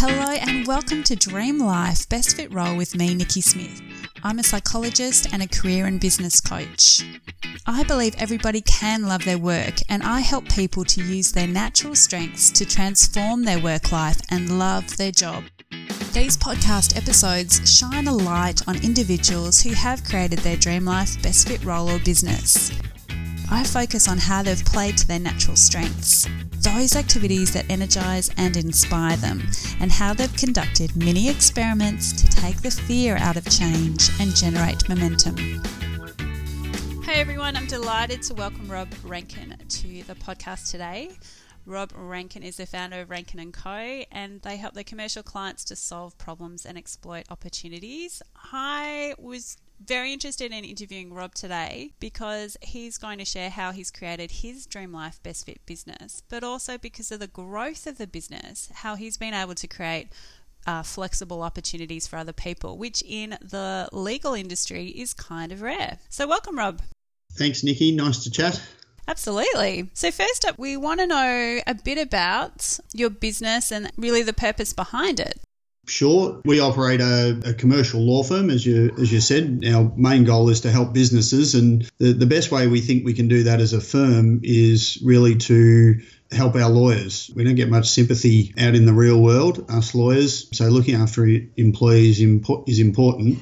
Hello and welcome to Dream Life Best Fit Role with me, Nikki Smith. I'm a psychologist and a career and business coach. I believe everybody can love their work, and I help people to use their natural strengths to transform their work life and love their job. These podcast episodes shine a light on individuals who have created their dream life best fit role or business. I focus on how they've played to their natural strengths, those activities that energize and inspire them, and how they've conducted mini experiments to take the fear out of change and generate momentum. Hey everyone, I'm delighted to welcome Rob Rankin to the podcast today. Rob Rankin is the founder of Rankin & Co. and they help their commercial clients to solve problems and exploit opportunities. I was very interested in interviewing Rob today because he's going to share how he's created his Dream Life Best Fit business, but also because of the growth of the business, how he's been able to create uh, flexible opportunities for other people, which in the legal industry is kind of rare. So, welcome, Rob. Thanks, Nikki. Nice to chat. Absolutely. So, first up, we want to know a bit about your business and really the purpose behind it. Sure, we operate a, a, commercial law firm, as you as you said. Our main goal is to help businesses, and the, the best way we think we can do that as a firm is really to help our lawyers. We don't get much sympathy out in the real world, us lawyers. So looking after employees is important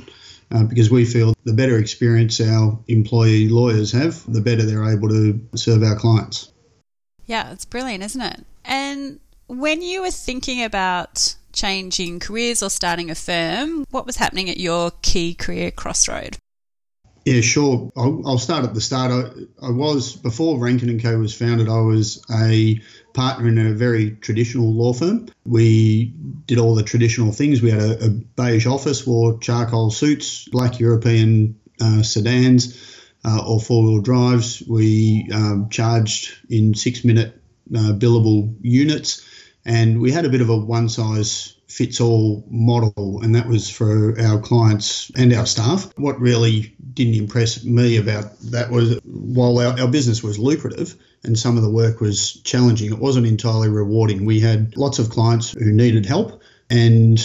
uh, because we feel the better experience our employee lawyers have, the better they're able to serve our clients. Yeah, it's brilliant, isn't it? And when you were thinking about changing careers or starting a firm, what was happening at your key career crossroad? Yeah, sure. I'll, I'll start at the start. I, I, was before Rankin and Co was founded. I was a partner in a very traditional law firm. We did all the traditional things. We had a, a beige office, wore charcoal suits, black European uh, sedans, uh, or four wheel drives. We um, charged in six minute uh, billable units, and we had a bit of a one size fits all model, and that was for our clients and our staff. What really didn't impress me about that was while our, our business was lucrative and some of the work was challenging, it wasn't entirely rewarding. We had lots of clients who needed help and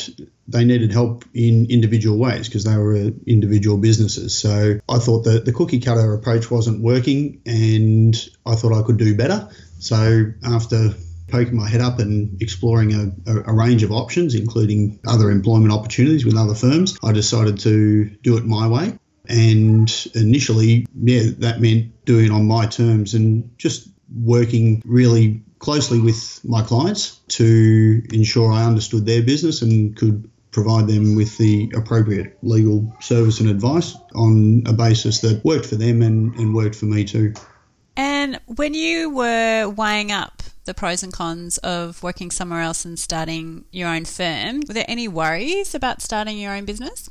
they needed help in individual ways because they were individual businesses. So I thought that the cookie cutter approach wasn't working and I thought I could do better. So after poking my head up and exploring a, a, range of options, including other employment opportunities with other firms, I decided to do it my way. And initially, yeah, that meant doing it on my terms and just working really closely with my clients to ensure I understood their business and could provide them with the appropriate legal service and advice on a basis that worked for them and, and worked for me too. And when you were weighing up the pros and cons of working somewhere else and starting your own firm, were there any worries about starting your own business?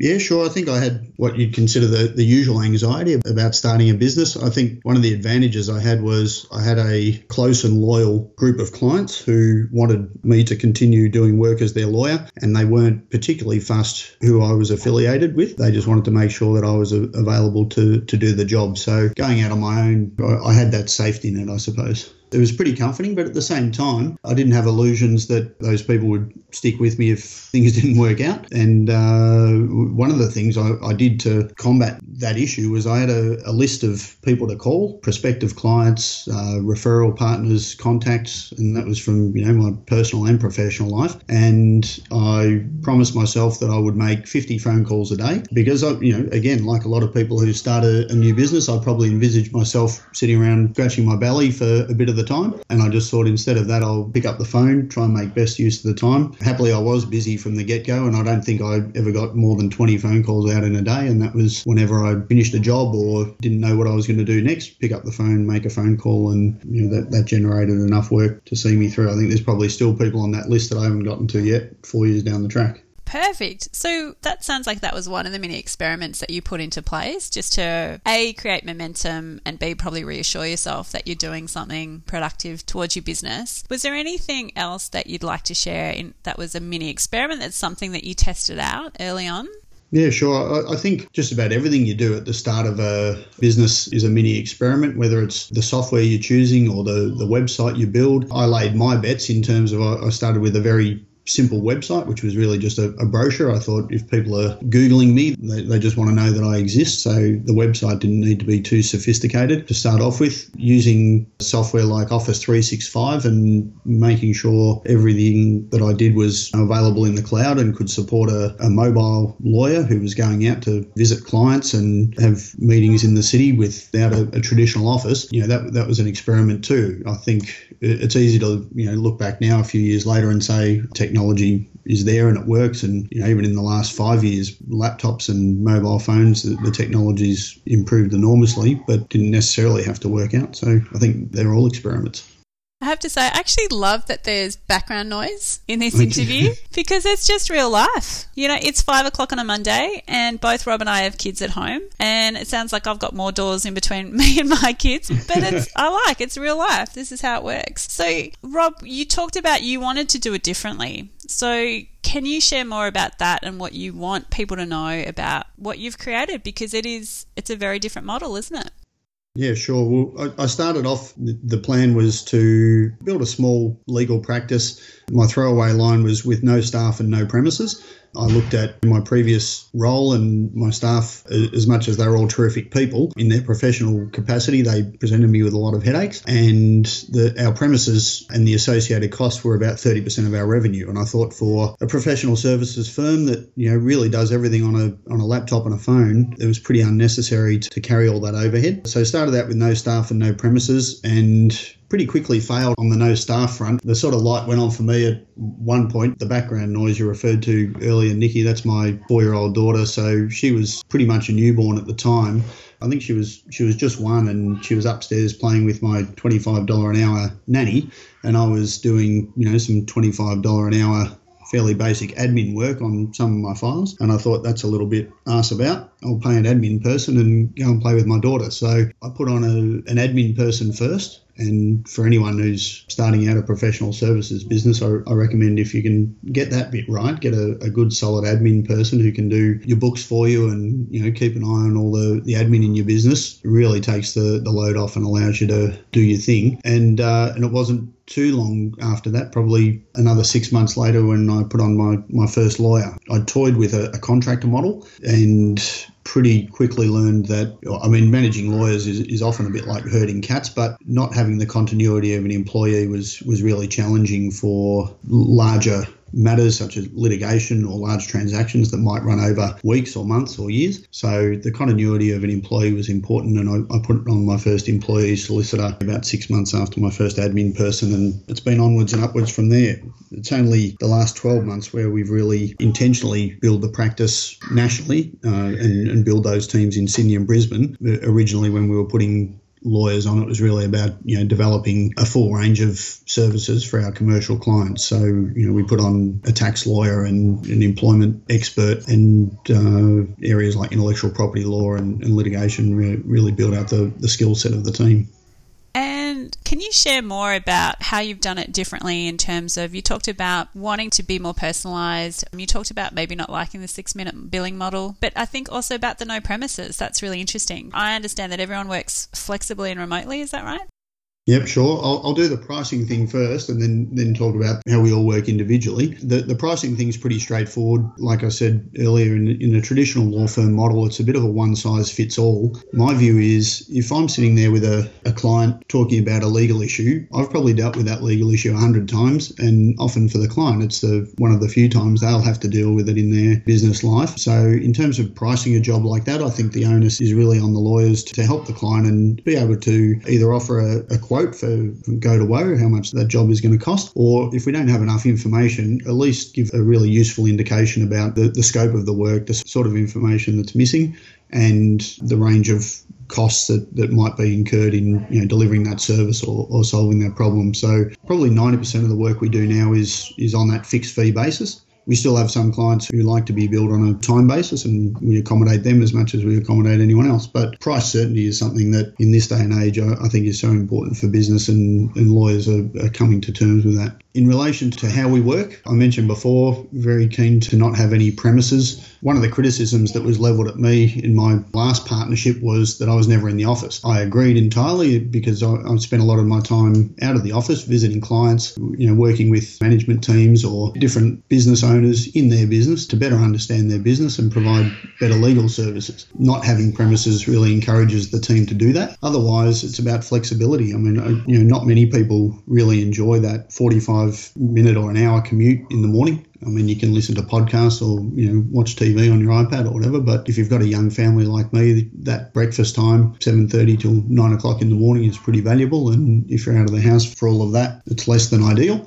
Yeah, sure. I think I had what you'd consider the, the usual anxiety about starting a business. I think one of the advantages I had was I had a close and loyal group of clients who wanted me to continue doing work as their lawyer, and they weren't particularly fussed who I was affiliated with. They just wanted to make sure that I was available to, to do the job. So going out on my own, I had that safety net, I suppose it was pretty comforting, but at the same time, I didn't have illusions that those people would stick with me if things didn't work out. And uh, one of the things I, I, did to combat that issue was I had a, a list of people to call, prospective clients, uh, referral partners, contacts, and that was from you know my personal and professional life. And I promised myself that I would make 50 phone calls a day because I, you know, again, like a lot of people who start a, a new business, I probably envisaged myself sitting around scratching my belly for a bit of the time. And I just thought instead of that, I'll pick up the phone, try and make best use of the time. Happily, I was busy from the get go, and I don't think I ever got more than 20 phone calls out in a day. And that was whenever I finished a job or didn't know what I was going to do next, pick up the phone, make a phone call, and you know that, that generated enough work to see me through. I think there's probably still people on that list that I haven't gotten to yet, four years down the track. Perfect. So that sounds like that was one of the many experiments that you put into place just to A, create momentum and B, probably reassure yourself that you're doing something productive towards your business. Was there anything else that you'd like to share in that was a mini experiment that's something that you tested out early on? Yeah, sure. I, think just about everything you do at the start of a business is a mini experiment, whether it's the software you're choosing or the, the website you build. I laid my bets in terms of I started with a very simple website, which was really just a, a brochure. I thought if people are Googling me, they, they just want to know that I exist. So the website didn't need to be too sophisticated to start off with. Using software like Office 365 and making sure everything that I did was available in the cloud and could support a, a mobile lawyer who was going out to visit clients and have meetings in the city without a, a traditional office. You know, that, that was an experiment too. I think it's easy to, you know, look back now a few years later and say technology is there and it works. And you know, even in the last five years, laptops and mobile phones, the, the technology's improved enormously, but didn't necessarily have to work out. So I think they're all experiments. I have to say, I actually love that there's background noise in this interview because it's just real life. You know, it's five o'clock on a Monday, and both Rob and I have kids at home, and it sounds like I've got more doors in between me and my kids, but it's I like it's real life. This is how it works. So, Rob, you talked about you wanted to do it differently. So, can you share more about that and what you want people to know about what you've created? Because it is it's a very different model, isn't it? Yeah, sure. Well, I started off, the plan was to build a small legal practice. My throwaway line was with no staff and no premises. I looked at my previous role and my staff, as much as they were all terrific people in their professional capacity, they presented me with a lot of headaches. And the, our premises and the associated costs were about 30% of our revenue. And I thought for a professional services firm that you know really does everything on a on a laptop and a phone, it was pretty unnecessary to, to carry all that overhead. So I started out with no staff and no premises, and pretty quickly failed on the no staff front. The sort of light went on for me at one point. The background noise you referred to earlier, Nikki, that's my four year old daughter. So she was pretty much a newborn at the time. I think she was she was just one, and she was upstairs playing with my twenty five dollar an hour nanny, and I was doing you know some twenty five dollar an hour fairly basic admin work on some of my files, and I thought that's a little bit arse about. I'll pay an admin person and go and play with my daughter. So I put on a, an admin person first, and for anyone who's starting out a professional services business, I, I recommend if you can get that bit right, get a, a, good solid admin person who can do your books for you and you know keep an eye on all the, the admin in your business. It really takes the, the load off and allows you to do your thing. And uh, and it wasn't too long after that, probably another six months later when I put on my, my first lawyer. I toyed with a, a contractor model and pretty quickly learned that, I mean, managing lawyers is, is often a bit like herding cats, but not having the continuity of an employee was, was really challenging for larger matters such as litigation or large transactions that might run over weeks or months or years. So the continuity of an employee was important, and I, I put it on my first employee solicitor about six months after my first admin person, and it's been onwards and upwards from there. It's only the last 12 months where we've really intentionally built the practice nationally uh, and, and build those teams in Sydney and Brisbane. Originally, when we were putting lawyers on. It was really about you know developing a full range of services for our commercial clients. So you know we put on a tax lawyer and an employment expert and uh, areas like intellectual property law and, and litigation really, really build out the, the skill set of the team. Can you share more about how you've done it differently in terms of you talked about wanting to be more personalized, you talked about maybe not liking the six minute billing model, but I think also about the no premises. That's really interesting. I understand that everyone works flexibly and remotely, is that right? Yep, sure. I'll, I'll, do the pricing thing first, and then then talk about how we all work individually. The the pricing thing is pretty straightforward. Like I said earlier, in in a traditional law firm model, it's a bit of a one size fits all. My view is, if I'm sitting there with a, a client talking about a legal issue, I've probably dealt with that legal issue a hundred times, and often for the client, it's the one of the few times they'll have to deal with it in their business life. So, in terms of pricing a job like that, I think the onus is really on the lawyers to help the client and be able to either offer a, a quote quote for go to whoa, how much that job is going to cost, or if we don't have enough information, at least give a really useful indication about the, the scope of the work, the sort of information that's missing, and the range of costs that, that might be incurred in you know delivering that service or, or solving that problem. So probably 90% of the work we do now is is on that fixed fee basis. We still have some clients who like to be billed on a time basis and we accommodate them as much as we accommodate anyone else. But price certainty is something that in this day and age I, I think is so important for business and, and lawyers are, are, coming to terms with that. In relation to how we work, I mentioned before, very keen to not have any premises. One of the criticisms that was levelled at me in my last partnership was that I was never in the office. I agreed entirely because I, I spent a lot of my time out of the office visiting clients, you know, working with management teams or different business owners in their business to better understand their business and provide better legal services. Not having premises really encourages the team to do that. Otherwise, it's about flexibility. I mean, uh, you know, not many people really enjoy that 45 minute or an hour commute in the morning. I mean, you can listen to podcasts or you know watch TV on your iPad or whatever. But if you've got a young family like me, that breakfast time, seven thirty till nine o'clock in the morning, is pretty valuable. And if you're out of the house for all of that, it's less than ideal.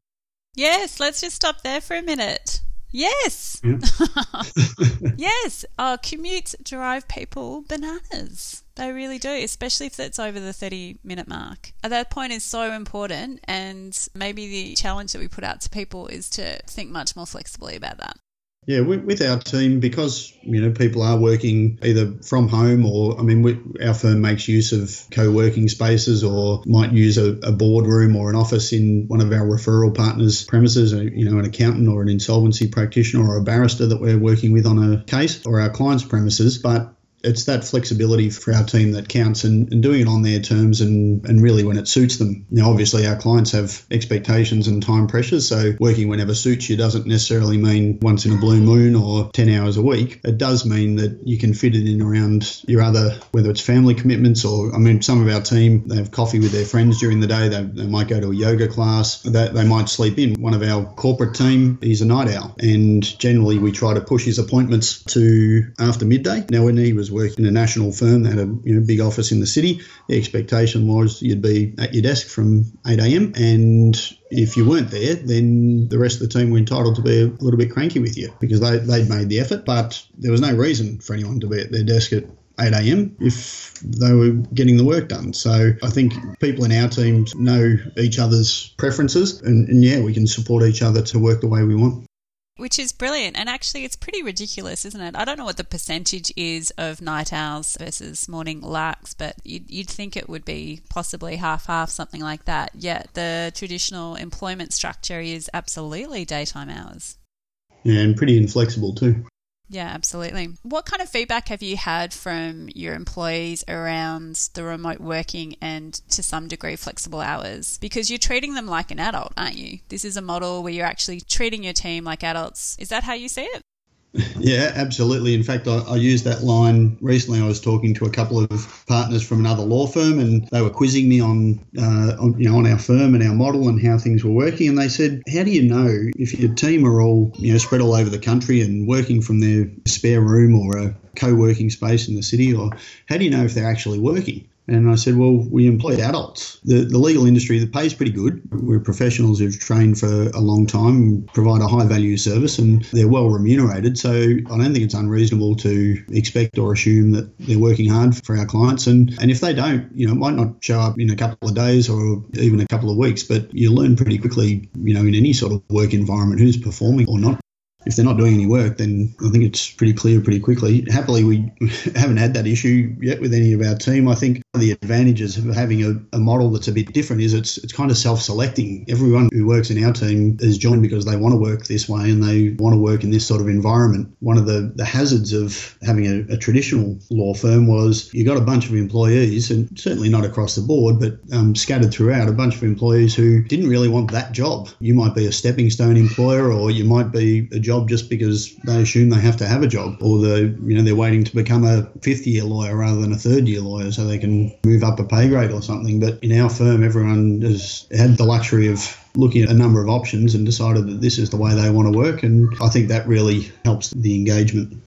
Yes, let's just stop there for a minute. Yes. Yeah. yes. Oh, commutes drive people bananas. They really do, especially if it's over the 30 minute mark. That point is so important, and maybe the challenge that we put out to people is to think much more flexibly about that. Yeah, with our team, because you know people are working either from home or, I mean, we, our firm makes use of co-working spaces or might use a, a boardroom or an office in one of our referral partners' premises. Uh, you know, an accountant or an insolvency practitioner or a barrister that we're working with on a case or our client's premises, but it's that flexibility for our team that counts and, and, doing it on their terms and, and really when it suits them. Now, obviously, our clients have expectations and time pressures, so working whenever suits you doesn't necessarily mean once in a blue moon or 10 hours a week. It does mean that you can fit it in around your other, whether it's family commitments or, I mean, some of our team, they have coffee with their friends during the day, they, they might go to a yoga class, they, they might sleep in. One of our corporate team, he's a night owl, and generally we try to push his appointments to after midday. Now, when he working in a national firm that had a you know, big office in the city. The expectation was you'd be at your desk from 8 a.m. and if you weren't there, then the rest of the team were entitled to be a little bit cranky with you because they, they'd made the effort, but there was no reason for anyone to be at their desk at 8 a.m. if they were getting the work done. So I think people in our teams know each other's preferences, and, and yeah, we can support each other to work the way we want which is brilliant. And actually, it's pretty ridiculous, isn't it? I don't know what the percentage is of night owls versus morning larks, but you'd, you'd think it would be possibly half half, something like that. Yet the traditional employment structure is absolutely daytime hours. Yeah, and pretty inflexible too. Yeah, absolutely. What kind of feedback have you had from your employees around the remote working and to some degree flexible hours? Because you're treating them like an adult, aren't you? This is a model where you're actually treating your team like adults. Is that how you see it? Yeah, absolutely. In fact, I, I, used that line recently. I was talking to a couple of partners from another law firm, and they were quizzing me on, uh, on, you know, on our firm and our model and how things were working. And they said, "How do you know if your team are all, you know, spread all over the country and working from their spare room or a co-working space in the city, or how do you know if they're actually working?" And I said, well, we employ adults. The, the legal industry that pays pretty good. We're professionals who've trained for a long time, provide a high value service, and they're well remunerated. So I don't think it's unreasonable to expect or assume that they're working hard for our clients. And, and if they don't, you know, it might not show up in a couple of days or even a couple of weeks, but you learn pretty quickly, you know, in any sort of work environment who's performing or not if they're not doing any work, then I think it's pretty clear pretty quickly. Happily, we haven't had that issue yet with any of our team. I think the advantages of having a, a, model that's a bit different is it's it's kind of self-selecting. Everyone who works in our team is joined because they want to work this way and they want to work in this sort of environment. One of the, the hazards of having a, a traditional law firm was you got a bunch of employees, and certainly not across the board, but um, scattered throughout, a bunch of employees who didn't really want that job. You might be a stepping stone employer, or you might be a job just because they assume they have to have a job, or the you know they're waiting to become a fifth year lawyer rather than a third year lawyer so they can move up a pay grade or something. But in our firm, everyone has had the luxury of looking at a number of options and decided that this is the way they want to work. And I think that really helps the engagement.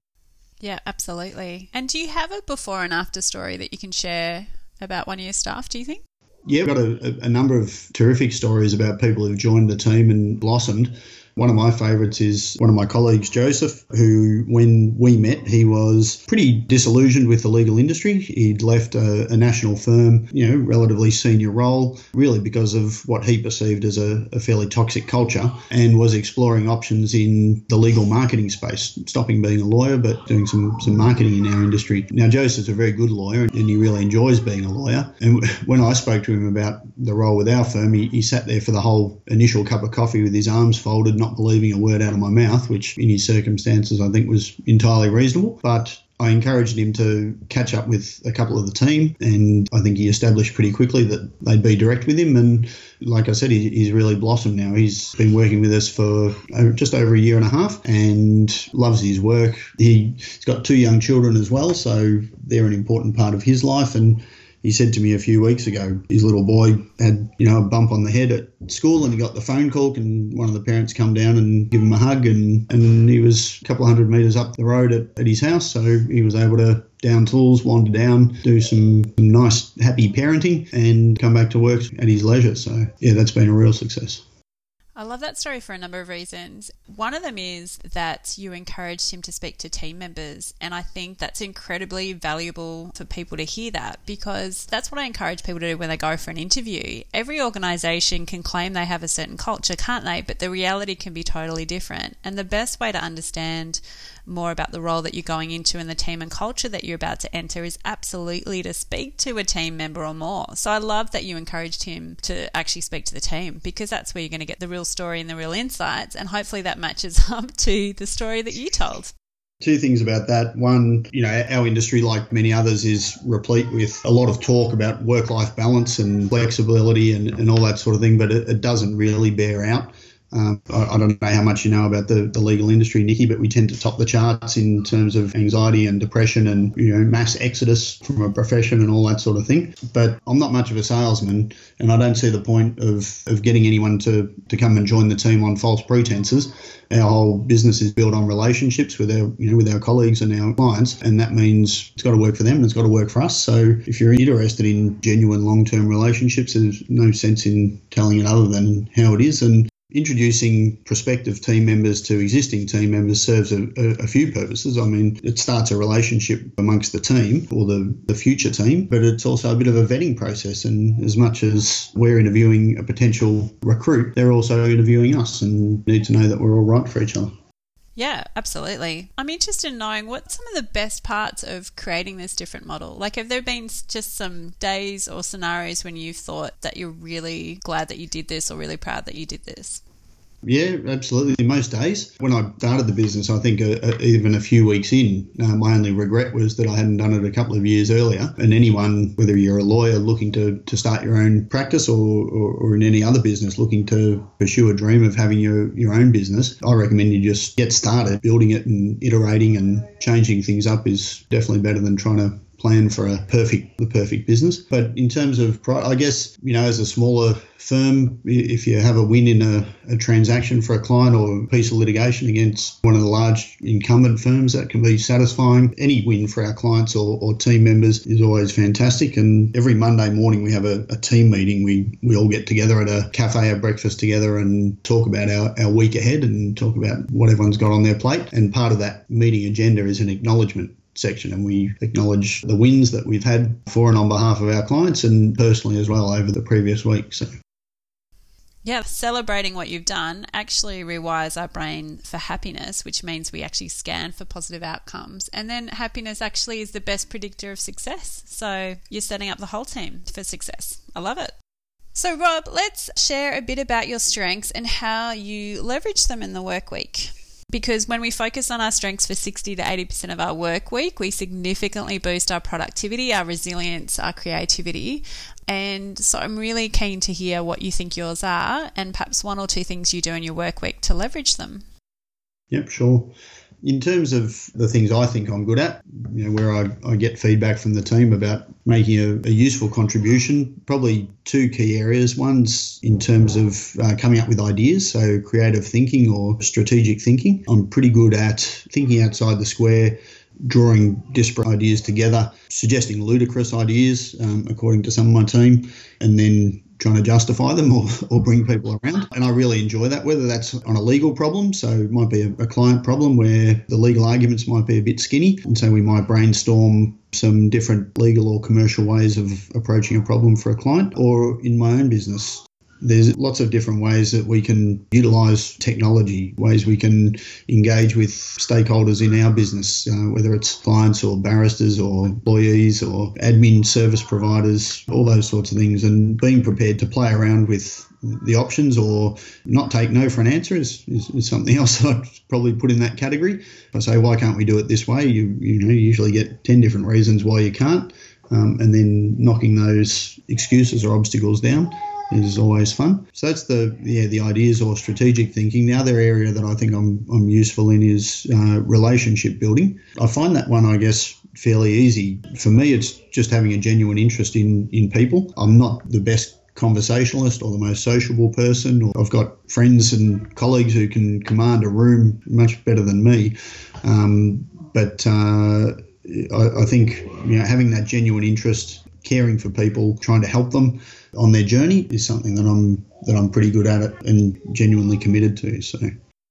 Yeah, absolutely. And do you have a before and after story that you can share about one of your staff, do you think? Yeah, we've got a, a number of terrific stories about people who've joined the team and blossomed. One of my favourites is one of my colleagues, Joseph, who, when we met, he was pretty disillusioned with the legal industry. He'd left a, a national firm, you know, relatively senior role, really because of what he perceived as a, a fairly toxic culture, and was exploring options in the legal marketing space, stopping being a lawyer, but doing some, some marketing in our industry. Now, Joseph's a very good lawyer and he really enjoys being a lawyer. And when I spoke to him about the role with our firm, he, he sat there for the whole initial cup of coffee with his arms folded, not believing a word out of my mouth, which in his circumstances I think was entirely reasonable. But I encouraged him to catch up with a couple of the team, and I think he established pretty quickly that they'd be direct with him. And like I said, he, he's really blossomed now. He's been working with us for uh, just over a year and a half and loves his work. He, he's got two young children as well, so they're an important part of his life. And he said to me a few weeks ago his little boy had you know a bump on the head at school and he got the phone call and one of the parents come down and give him a hug and and he was a couple of hundred meters up the road at, at his house. So he was able to down tools wander down do some, some nice happy parenting and come back to work at his leisure. So yeah that's been a real success I love that story for a number of reasons. One of them is that you encouraged him to speak to team members. And I think that's incredibly valuable for people to hear that because that's what I encourage people to do when they go for an interview. Every organization can claim they have a certain culture, can't they? But the reality can be totally different. And the best way to understand more about the role that you're going into and the team and culture that you're about to enter is absolutely to speak to a team member or more. So I love that you encouraged him to actually speak to the team because that's where you're going to get the real story and the real insights. And hopefully that matches up to the story that you told. Two things about that. One, you know, our industry, like many others, is replete with a lot of talk about work life balance and flexibility and, and all that sort of thing, but it, it doesn't really bear out. Um, I, I, don't know how much you know about the, the legal industry, Nikki, but we tend to top the charts in terms of anxiety and depression and you know mass exodus from a profession and all that sort of thing. But I'm not much of a salesman, and I don't see the point of, of getting anyone to, to come and join the team on false pretenses. Our whole business is built on relationships with our you know with our colleagues and our clients, and that means it's got to work for them and it's got to work for us. So if you're interested in genuine long term relationships, there's no sense in telling it other than how it is. And introducing prospective team members to existing team members serves a, a, few purposes. I mean, it starts a relationship amongst the team or the, the future team, but it's also a bit of a vetting process. And as much as we're interviewing a potential recruit, they're also interviewing us and need to know that we're all right for each other. Yeah, absolutely. I'm interested in knowing what some of the best parts of creating this different model. Like, have there been just some days or scenarios when you've thought that you're really glad that you did this or really proud that you did this? Yeah, absolutely. Most days. When I started the business, I think uh, uh, even a few weeks in, uh, my only regret was that I hadn't done it a couple of years earlier. And anyone, whether you're a lawyer looking to, to start your own practice or, or, or, in any other business looking to pursue a dream of having your, your own business, I recommend you just get started. Building it and iterating and changing things up is definitely better than trying to plan for a perfect the perfect business. But in terms of, I guess you know, as a smaller firm, if you have a win in a, a, transaction for a client or a piece of litigation against one of the large incumbent firms, that can be satisfying. Any win for our clients or, or team members is always fantastic. And every Monday morning we have a, a, team meeting. We we all get together at a cafe, have breakfast together, and talk about our, our week ahead and talk about what everyone's got on their plate. And part of that meeting agenda is an acknowledgement section and we acknowledge the wins that we've had for and on behalf of our clients and personally as well over the previous week. So yeah, celebrating what you've done actually rewires our brain for happiness, which means we actually scan for positive outcomes. And then happiness actually is the best predictor of success. So you're setting up the whole team for success. I love it. So, Rob, let's share a bit about your strengths and how you leverage them in the work week because when we focus on our strengths for 60 to 80% of our work week, we significantly boost our productivity, our resilience, our creativity. And so I'm really keen to hear what you think yours are and perhaps one or two things you do in your work week to leverage them. Yep, sure. In terms of the things I think I'm good at, you know, where I, I get feedback from the team about making a, a, useful contribution, probably two key areas. One's in terms of uh, coming up with ideas, so creative thinking or strategic thinking. I'm pretty good at thinking outside the square, drawing disparate ideas together, suggesting ludicrous ideas, um, according to some of my team, and then trying to justify them or, or bring people around. And I really enjoy that, whether that's on a legal problem. So it might be a, a client problem where the legal arguments might be a bit skinny. And so we might brainstorm some different legal or commercial ways of approaching a problem for a client or in my own business there's lots of different ways that we can utilize technology, ways we can engage with stakeholders in our business, uh, whether it's clients or barristers or employees or admin service providers, all those sorts of things, and being prepared to play around with the options or not take no for an answer is, is, is something else I'd probably put in that category. If I say, why can't we do it this way? You, you know, you usually get 10 different reasons why you can't. Um, and then knocking those excuses or obstacles down is always fun. So that's the yeah the ideas or strategic thinking. The other area that I think I'm I'm useful in is uh, relationship building. I find that one I guess fairly easy. For me, it's just having a genuine interest in in people. I'm not the best conversationalist or the most sociable person. Or I've got friends and colleagues who can command a room much better than me. Um, but uh, I, I think you know having that genuine interest, caring for people, trying to help them on their journey is something that I'm that I'm pretty good at it and genuinely committed to. So.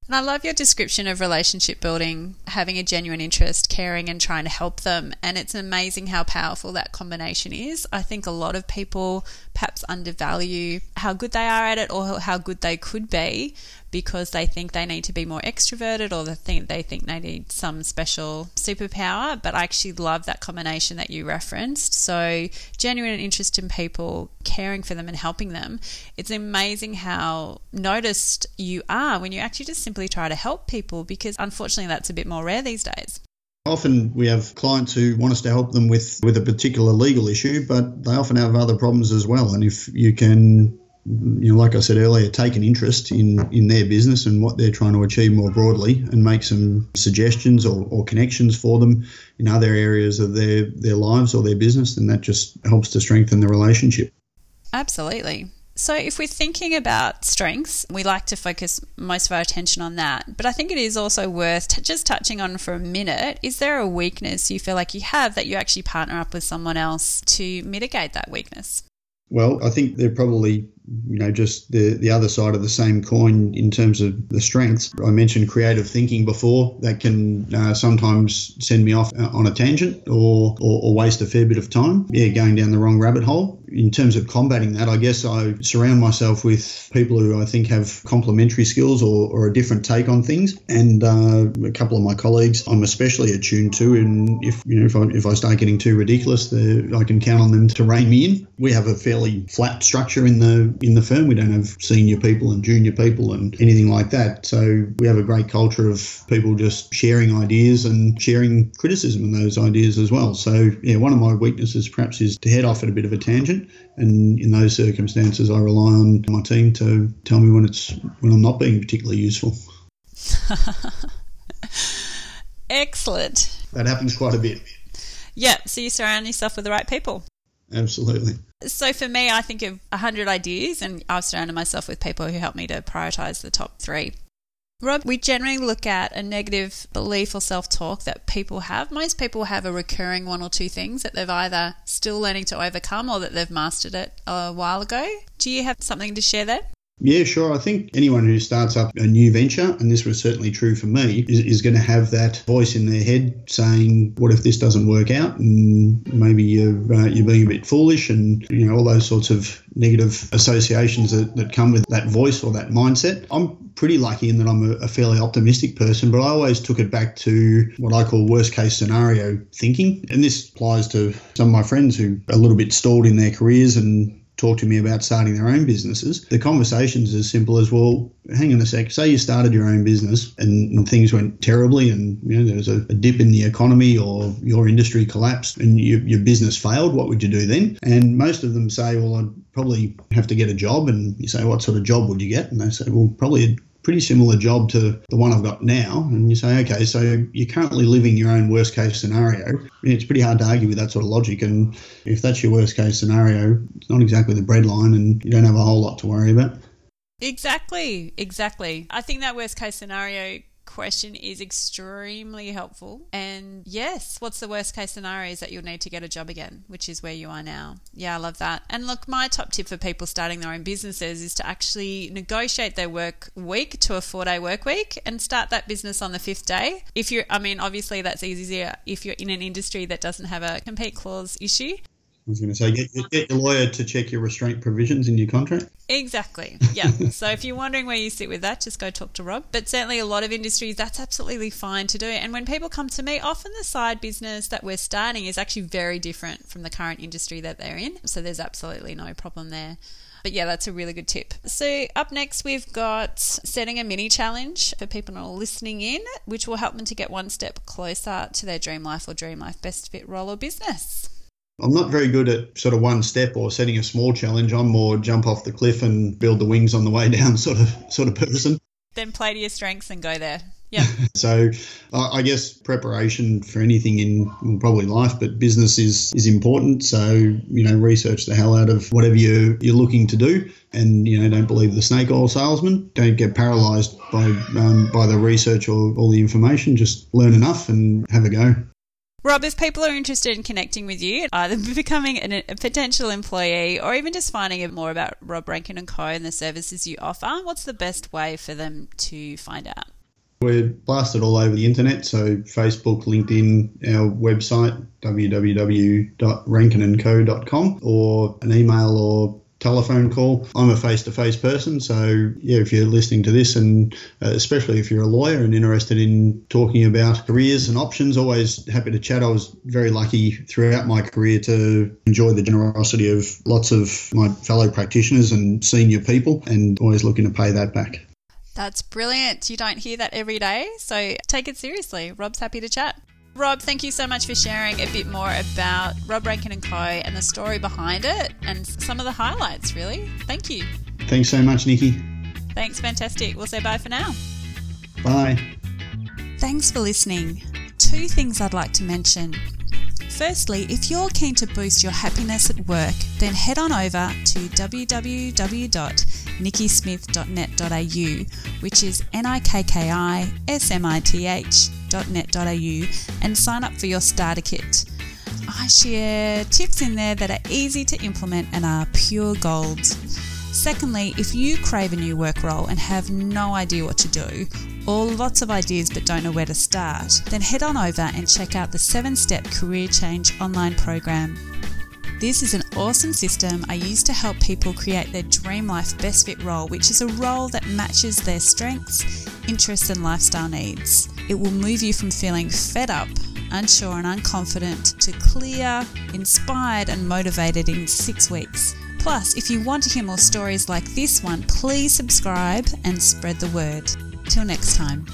And I love your description of relationship building, having a genuine interest, caring, and trying to help them. And it's amazing how powerful that combination is. I think a lot of people perhaps undervalue how good they are at it or how good they could be because they think they need to be more extroverted or they think they think they need some special superpower. But I actually love that combination that you referenced. So genuine interest in people, caring for them and helping them. It's amazing how noticed you are when you actually just simply try to help people because unfortunately that's a bit more rare these days. Often we have clients who want us to help them with, with a particular legal issue, but they often have other problems as well. And if you can you know, like I said earlier, take an interest in, in their business and what they're trying to achieve more broadly and make some suggestions or, or connections for them in other areas of their, their lives or their business, and that just helps to strengthen the relationship. Absolutely. So, if we're thinking about strengths, we like to focus most of our attention on that. But I think it is also worth t- just touching on for a minute. Is there a weakness you feel like you have that you actually partner up with someone else to mitigate that weakness? Well, I think there are probably you know just the the other side of the same coin in terms of the strengths. I mentioned creative thinking before. That can uh, sometimes send me off uh, on a tangent or, or, or waste a fair bit of time. Yeah, going down the wrong rabbit hole. In terms of combating that, I guess I surround myself with people who I think have complementary skills or, or a different take on things. And uh, a couple of my colleagues, I'm especially attuned to. And if you know if I, if I start getting too ridiculous, I can count on them to rein me in. We have a fairly flat structure in the in the firm. We don't have senior people and junior people and anything like that. So we have a great culture of people just sharing ideas and sharing criticism of those ideas as well. So yeah, one of my weaknesses perhaps is to head off at a bit of a tangent. And in those circumstances, I rely on my team to tell me when it's when I'm not being particularly useful. Excellent. That happens quite a bit. Yeah, so you surround yourself with the right people. Absolutely. So for me, I think of 100 ideas, and I've surrounded myself with people who help me to prioritize the top three. Rob, we generally look at a negative belief or self talk that people have. Most people have a recurring one or two things that they've either still learning to overcome or that they've mastered it a while ago. Do you have something to share there? Yeah, sure. I think anyone who starts up a new venture, and this was certainly true for me, is, is going to have that voice in their head saying, "What if this doesn't work out?" And maybe you're uh, you're being a bit foolish, and you know all those sorts of negative associations that, that come with that voice or that mindset. I'm pretty lucky in that I'm a, a fairly optimistic person, but I always took it back to what I call worst case scenario thinking, and this applies to some of my friends who are a little bit stalled in their careers and talk to me about starting their own businesses, the conversation's as simple as, well, hang on a sec, say you started your own business and, and things went terribly and you know there was a, a, dip in the economy or your industry collapsed and you, your business failed, what would you do then? And most of them say, well, I'd probably have to get a job. And you say, what sort of job would you get? And they say, well, probably pretty similar job to the one I've got now. And you say, okay, so you're currently living your own worst case scenario. It's pretty hard to argue with that sort of logic. And if that's your worst case scenario, it's not exactly the breadline and you don't have a whole lot to worry about. Exactly, exactly. I think that worst case scenario question is extremely helpful. And yes, what's the worst case scenario is that you'll need to get a job again, which is where you are now. Yeah, I love that. And look, my top tip for people starting their own businesses is to actually negotiate their work week to a four day work week and start that business on the fifth day. If you're, I mean, obviously that's easier if you're in an industry that doesn't have a compete clause issue. I was going to say, get, get your lawyer to check your restraint provisions in your contract. Exactly. Yeah. so if you're wondering where you sit with that, just go talk to Rob. But certainly, a lot of industries, that's absolutely fine to do. And when people come to me, often the side business that we're starting is actually very different from the current industry that they're in. So there's absolutely no problem there. But yeah, that's a really good tip. So, up next, we've got setting a mini challenge for people listening in, which will help them to get one step closer to their dream life or dream life best fit role or business. I'm not very good at sort of one step or setting a small challenge. I'm more jump off the cliff and build the wings on the way down sort of sort of person. Then play to your strengths and go there. Yeah. so uh, I guess preparation for anything in well, probably life, but business is is important. So you know, research the hell out of whatever you you're looking to do, and you know, don't believe the snake oil salesman. Don't get paralysed by um, by the research or all the information. Just learn enough and have a go. Rob, if people are interested in connecting with you, either becoming an, a potential employee or even just finding out more about Rob Rankin and Co. and the services you offer, what's the best way for them to find out? We're blasted all over the internet, so Facebook, LinkedIn, our website, www.rankinandco.com, or an email or telephone call. I'm a face to face person, so yeah, if you're listening to this, and uh, especially if you're a lawyer and interested in talking about careers and options, always happy to chat. I was very lucky throughout my career to enjoy the generosity of lots of my fellow practitioners and senior people, and always looking to pay that back. That's brilliant. You don't hear that every day, so take it seriously. Rob's happy to chat. Rob, thank you so much for sharing a bit more about Rob Rankin and Co. and the story behind it and some of the highlights, really. Thank you. Thanks so much, Nikki. Thanks, fantastic. We'll say bye for now. Bye. Thanks for listening. Two things I'd like to mention. Firstly, if you're keen to boost your happiness at work, then head on over to www.nikkismith.net.au, which is N I K K I S M I T H net.au and sign up for your starter kit. I share tips in there that are easy to implement and are pure gold. Secondly, if you crave a new work role and have no idea what to do, or lots of ideas but don't know where to start, then head on over and check out the 7 Step Career Change online program. This is an awesome system I use to help people create their dream life best fit role, which is a role that matches their strengths, interests, and lifestyle needs. It will move you from feeling fed up, unsure, and unconfident to clear, inspired, and motivated in six weeks. Plus, if you want to hear more stories like this one, please subscribe and spread the word. Till next time.